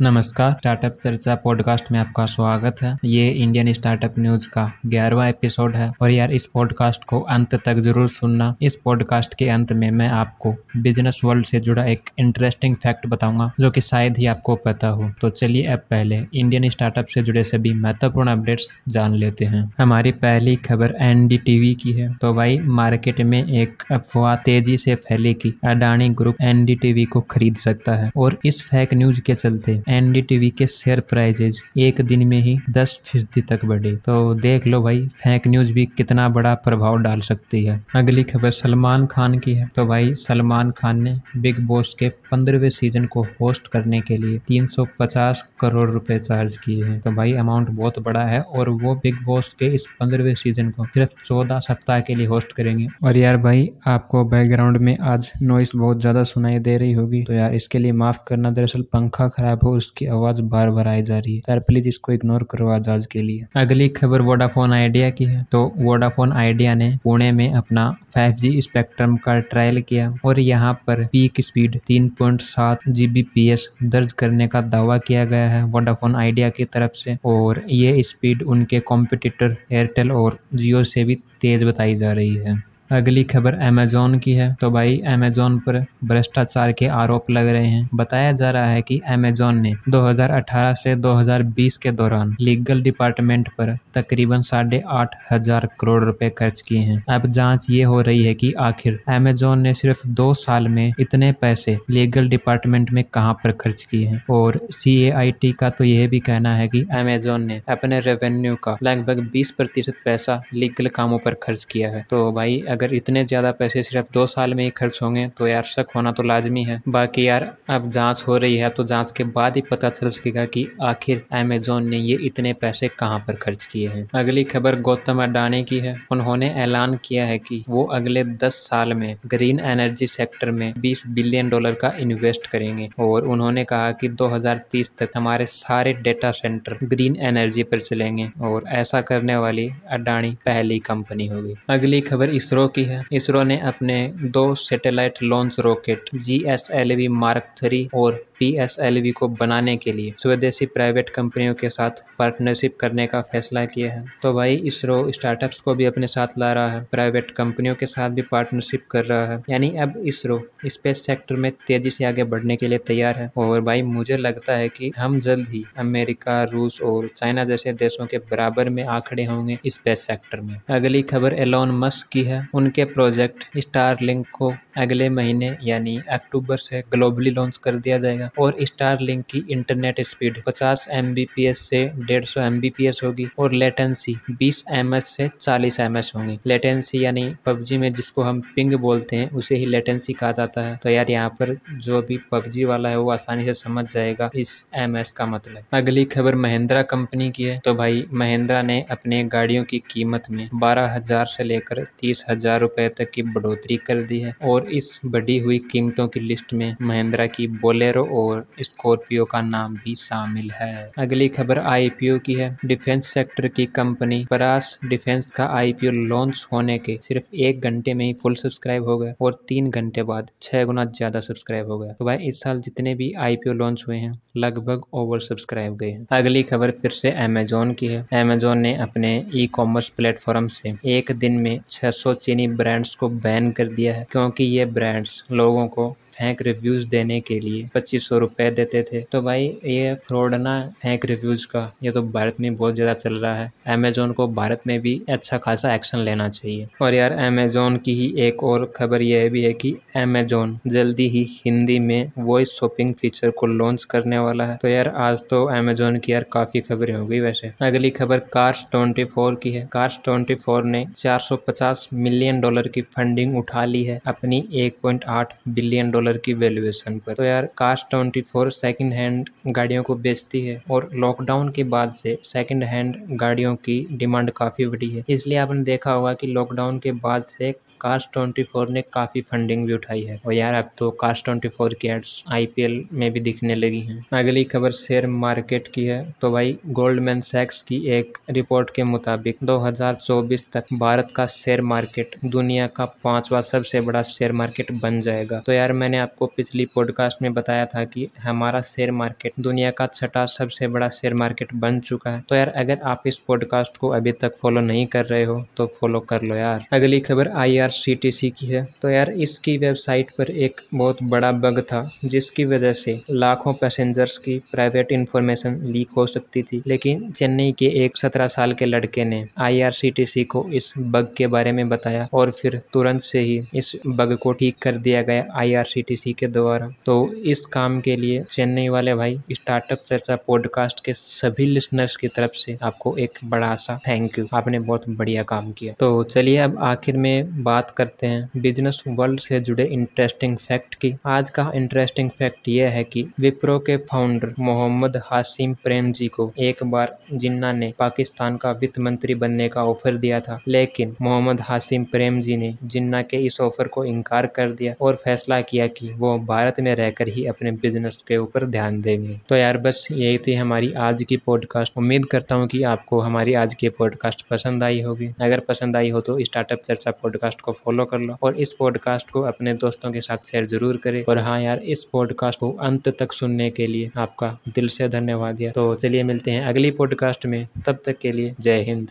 नमस्कार, स्टार्टअप चर्चा पॉडकास्ट में आपका स्वागत है। ये इंडियन स्टार्टअप न्यूज़ का ग्यारहवा एपिसोड है और यार, इस पॉडकास्ट को अंत तक ज़रूर सुनना। इस पॉडकास्ट के अंत में मैं आपको बिज़नेस वर्ल्ड से जुड़ा एक इंटरेस्टिंग फैक्ट बताऊँगा, जो कि शायद ही आपको पता हो। तो चलिए, अब पहले इंडियन स्टार्टअप से जुड़े सभी महत्वपूर्ण अपडेट्स जान लेते हैं। हमारी पहली खबर एनडीटीवी की है। तो भाई, मार्केट में एक अफवाह तेज़ी से फैली की अडानी ग्रुप एनडीटीवी को खरीद सकता है। और इस फेक न्यूज़ के चलते एनडीटीवी के शेयर प्राइजेज एक दिन में ही 10 फ़ीसदी तक बढ़े। तो देख लो भाई फेक न्यूज़ भी कितना बड़ा प्रभाव डाल सकती है। अगली खबर सलमान खान की है। तो भाई, सलमान खान ने बिग बॉस के पंद्रहवें सीज़न को होस्ट करने के लिए 350 करोड़ रुपए चार्ज किए हैं। तो भाई अमाउंट बहुत बड़ा है और वो बिग बॉस के इस पंद्रहवें सीज़न को सिर्फ़ चौदह सप्ताह के लिए होस्ट करेंगे। और यार भाई, आपको बैकग्राउंड में आज नॉइस बहुत ज़्यादा सुनाई दे रही होगी। तो यार, इसके लिए माफ़ करना, दरअसल पंखा खराब हो उसकी आवाज़ बार बार आई जा रही है। यार प्लीज़ इसको इग्नोर करो आज के लिए। अगली खबर वोडाफोन आइडिया की है। तो वोडाफोन आइडिया ने पुणे में अपना 5G स्पेक्ट्रम का ट्रायल किया और यहाँ पर पीक स्पीड 3.7 जीबीपीएस दर्ज करने का दावा किया गया है वोडाफोन आइडिया की तरफ़ से और ये स्पीड उनके कॉम्पिटिटर एयरटेल और जियो से भी तेज बताई जा रही है। अगली खबर अमेजोन की है। तो भाई अमेजोन पर भ्रष्टाचार के आरोप लग रहे हैं। बताया जा रहा है कि अमेजोन ने 2018 से 2020 के दौरान लीगल डिपार्टमेंट पर तकरीबन साढ़े आठ हज़ार करोड़ रुपए खर्च किए हैं। अब जाँच ये हो रही है कि आखिर अमेजोन ने सिर्फ़ दो साल में इतने पैसे लीगल डिपार्टमेंट में कहाँ पर खर्च किए हैं? और CAIT का तो यह भी कहना है कि अमेजोन ने अपने रेवेन्यू का लगभग बीस प्रतिशत पैसा लीगल कामों पर खर्च किया है। तो भाई अगर इतने ज़्यादा पैसे सिर्फ़ दो साल में ही खर्च होंगे तो यार शक होना तो लाजमी है। बाकी यार, अब जाँच हो रही है तो जाँच के बाद ही पता चल सकेगा कि आखिर अमेजोन ने ये इतने पैसे कहाँ पर खर्च किए हैं। अगली खबर गौतम अडानी की है। उन्होंने ऐलान किया है कि वो अगले दस साल में ग्रीन एनर्जी सेक्टर में बीस बिलियन डॉलर का इन्वेस्ट करेंगे। और उन्होंने कहा कि 2030 तक हमारे सारे डेटा सेंटर ग्रीन एनर्जी पर चलेंगे, और ऐसा करने वाली अडानी पहली कंपनी होगी। अगली खबर इसरो की है। इसरो ने अपने दो satellite launch rocket G S L V mark three और पीएसएलवी को बनाने के लिए स्वदेशी प्राइवेट कंपनियों के साथ पार्टनरशिप करने का फैसला किया है। तो भाई, इसरो स्टार्टअप्स को भी अपने साथ ला रहा है। प्राइवेट कंपनियों के साथ भी पार्टनरशिप कर रहा है। यानी अब इसरो स्पेस सेक्टर में तेज़ी से आगे बढ़ने के लिए तैयार है। और भाई, मुझे लगता है कि हम जल्द ही अमेरिका, रूस और चाइना जैसे देशों के बराबर में आंकड़े होंगे स्पेस सेक्टर में। अगली खबर एलोन मस्क की है। उनके प्रोजेक्ट स्टार लिंक को अगले महीने यानी अक्टूबर से ग्लोबली लॉन्च कर दिया जाएगा और स्टार लिंक की इंटरनेट स्पीड 50 एम से 150 एम होगी और लेटेंसी 20 एम से 40 एम होगी। लेटेंसी यानी पबजी में जिसको हम पिंग बोलते हैं, उसे ही लेटेंसी कहा जाता है। तो यार यहाँ पर जो भी पबजी वाला है, वो आसानी से समझ जाएगा इस एमएस का मतलब। अगली खबर महिंद्रा कंपनी की है। तो भाई महिंद्रा ने अपने गाड़ियों की कीमत में बारह हज़ार से लेकर तीस हज़ार तक की बढ़ोतरी कर दी है और इस बढ़ी हुई कीमतों की लिस्ट में महिंद्रा की बोलेरो और स्कॉर्पियो का नाम भी शामिल है। अगली खबर आईपीओ की है। डिफेंस सेक्टर की कंपनी परास डिफेंस का आईपीओ लॉन्च होने के सिर्फ़ एक घंटे में ही फुल सब्सक्राइब हो गए और तीन घंटे बाद छह गुना ज़्यादा सब्सक्राइब हो गया तो भाई, इस साल जितने भी आईपीओ लॉन्च हुए हैं, लगभग ओवर सब्सक्राइब गए हैं। अगली खबर फिर से अमेजोन की है। अमेजोन ने अपने ई कॉमर्स प्लेटफॉर्म से एक दिन में 600 चीनी ब्रांड्स को बैन कर दिया है, क्योंकि ये ब्रांड्स लोगों को फेक रिव्यूज़ देने के लिए पच्चीस सौ रुपए देते थे। तो भाई, ये फ्रॉड ना फेक रिव्यूज़ का। ये तो भारत में बहुत ज़्यादा चल रहा है। अमेजोन को भारत में भी अच्छा खासा एक्शन लेना चाहिए। और यार अमेजोन की ही एक और खबर यह भी है कि अमेजोन जल्दी ही हिंदी में वॉइस शॉपिंग फीचर को लॉन्च करने वाला है। तो यार, आज तो अमेजोन की यार काफ़ी खबरें हो गई वैसे। अगली खबर कार्स ट्वेंटी फोर की है। कार्स ट्वेंटी फोर ने 450 मिलियन डॉलर की फंडिंग उठा ली है। अपनी 1.8 बिलियन डॉलर डॉलर की वैल्यूएशन पर। तो यार कास्ट ट्वेंटी फोर सेकेंड हैंड गाड़ियों को बेचती है और लॉकडाउन के बाद से सेकेंड हैंड गाड़ियों की डिमांड काफ़ी बढ़ी है। इसलिए आपने देखा होगा कि लॉकडाउन के बाद से कास्ट ट्वेंटी फोर ने काफ़ी फंडिंग भी उठाई है। और यार, अब तो कास्ट ट्वेंटी फोर की एड्स आईपीएल में भी दिखने लगी हैं। अगली खबर शेयर मार्केट की है। तो भाई गोल्डमैन सैक्स की एक रिपोर्ट के मुताबिक 2024 तक भारत का शेयर मार्केट दुनिया का पांचवा सबसे बड़ा शेयर मार्केट बन जाएगा। तो यार, मैंने आपको पिछली पॉडकास्ट में बताया था कि हमारा शेयर मार्केट दुनिया का छठा सबसे बड़ा शेयर मार्केट बन चुका है। तो यार, अगर आप इस पॉडकास्ट को अभी तक फॉलो नहीं कर रहे हो तो फॉलो कर लो यार। अगली खबर आईआरसीटीसी की है। तो यार इसकी वेबसाइट पर एक बहुत बड़ा बग था, जिसकी वजह से लाखों पैसेंजर्स की प्राइवेट इंफॉर्मेशन लीक हो सकती थी। लेकिन चेन्नई के एक सत्रह साल के लड़के ने आईआरसीटीसी को इस बग के बारे में बताया और फिर तुरंत से ही इस बग को ठीक कर दिया गया आईआरसीटीसी के द्वारा। तो इस काम के लिए चेन्नई वाले भाई स्टार्टअप चर्चा पॉडकास्ट के सभी लिसनर्स की तरफ़ से आपको एक बड़ा सा थैंक यू आपने बहुत बढ़िया काम किया। तो चलिए अब आखिर में बात करते हैं बिज़नेस वर्ल्ड से जुड़े इंटरेस्टिंग फैक्ट की। आज का इंटरेस्टिंग फैक्ट यह है कि विप्रो के फाउंडर मोहम्मद हासिम प्रेम जी को एक बार जिन्ना ने पाकिस्तान का वित्त मंत्री बनने का ऑफ़र दिया था, लेकिन मोहम्मद हासिम प्रेम जी ने जिन्ना के इस ऑफ़र को इनकार कर दिया और फैसला किया कि वो भारत में रहकर ही अपने बिज़नेस के ऊपर ध्यान देंगे। तो यार बस यही थी हमारी आज की पॉडकास्ट उम्मीद करता हूँ कि आपको हमारी आज की पॉडकास्ट पसंद आई होगी। अगर पसंद आई हो तो स्टार्टअप चर्चा पॉडकास्ट को फॉलो कर लो और इस पॉडकास्ट को अपने दोस्तों के साथ शेयर ज़रूर करें। और हाँ यार, इस पॉडकास्ट को अंत तक सुनने के लिए आपका दिल से धन्यवाद यार। तो चलिए मिलते हैं अगली पॉडकास्ट में। तब तक के लिए जय हिंद।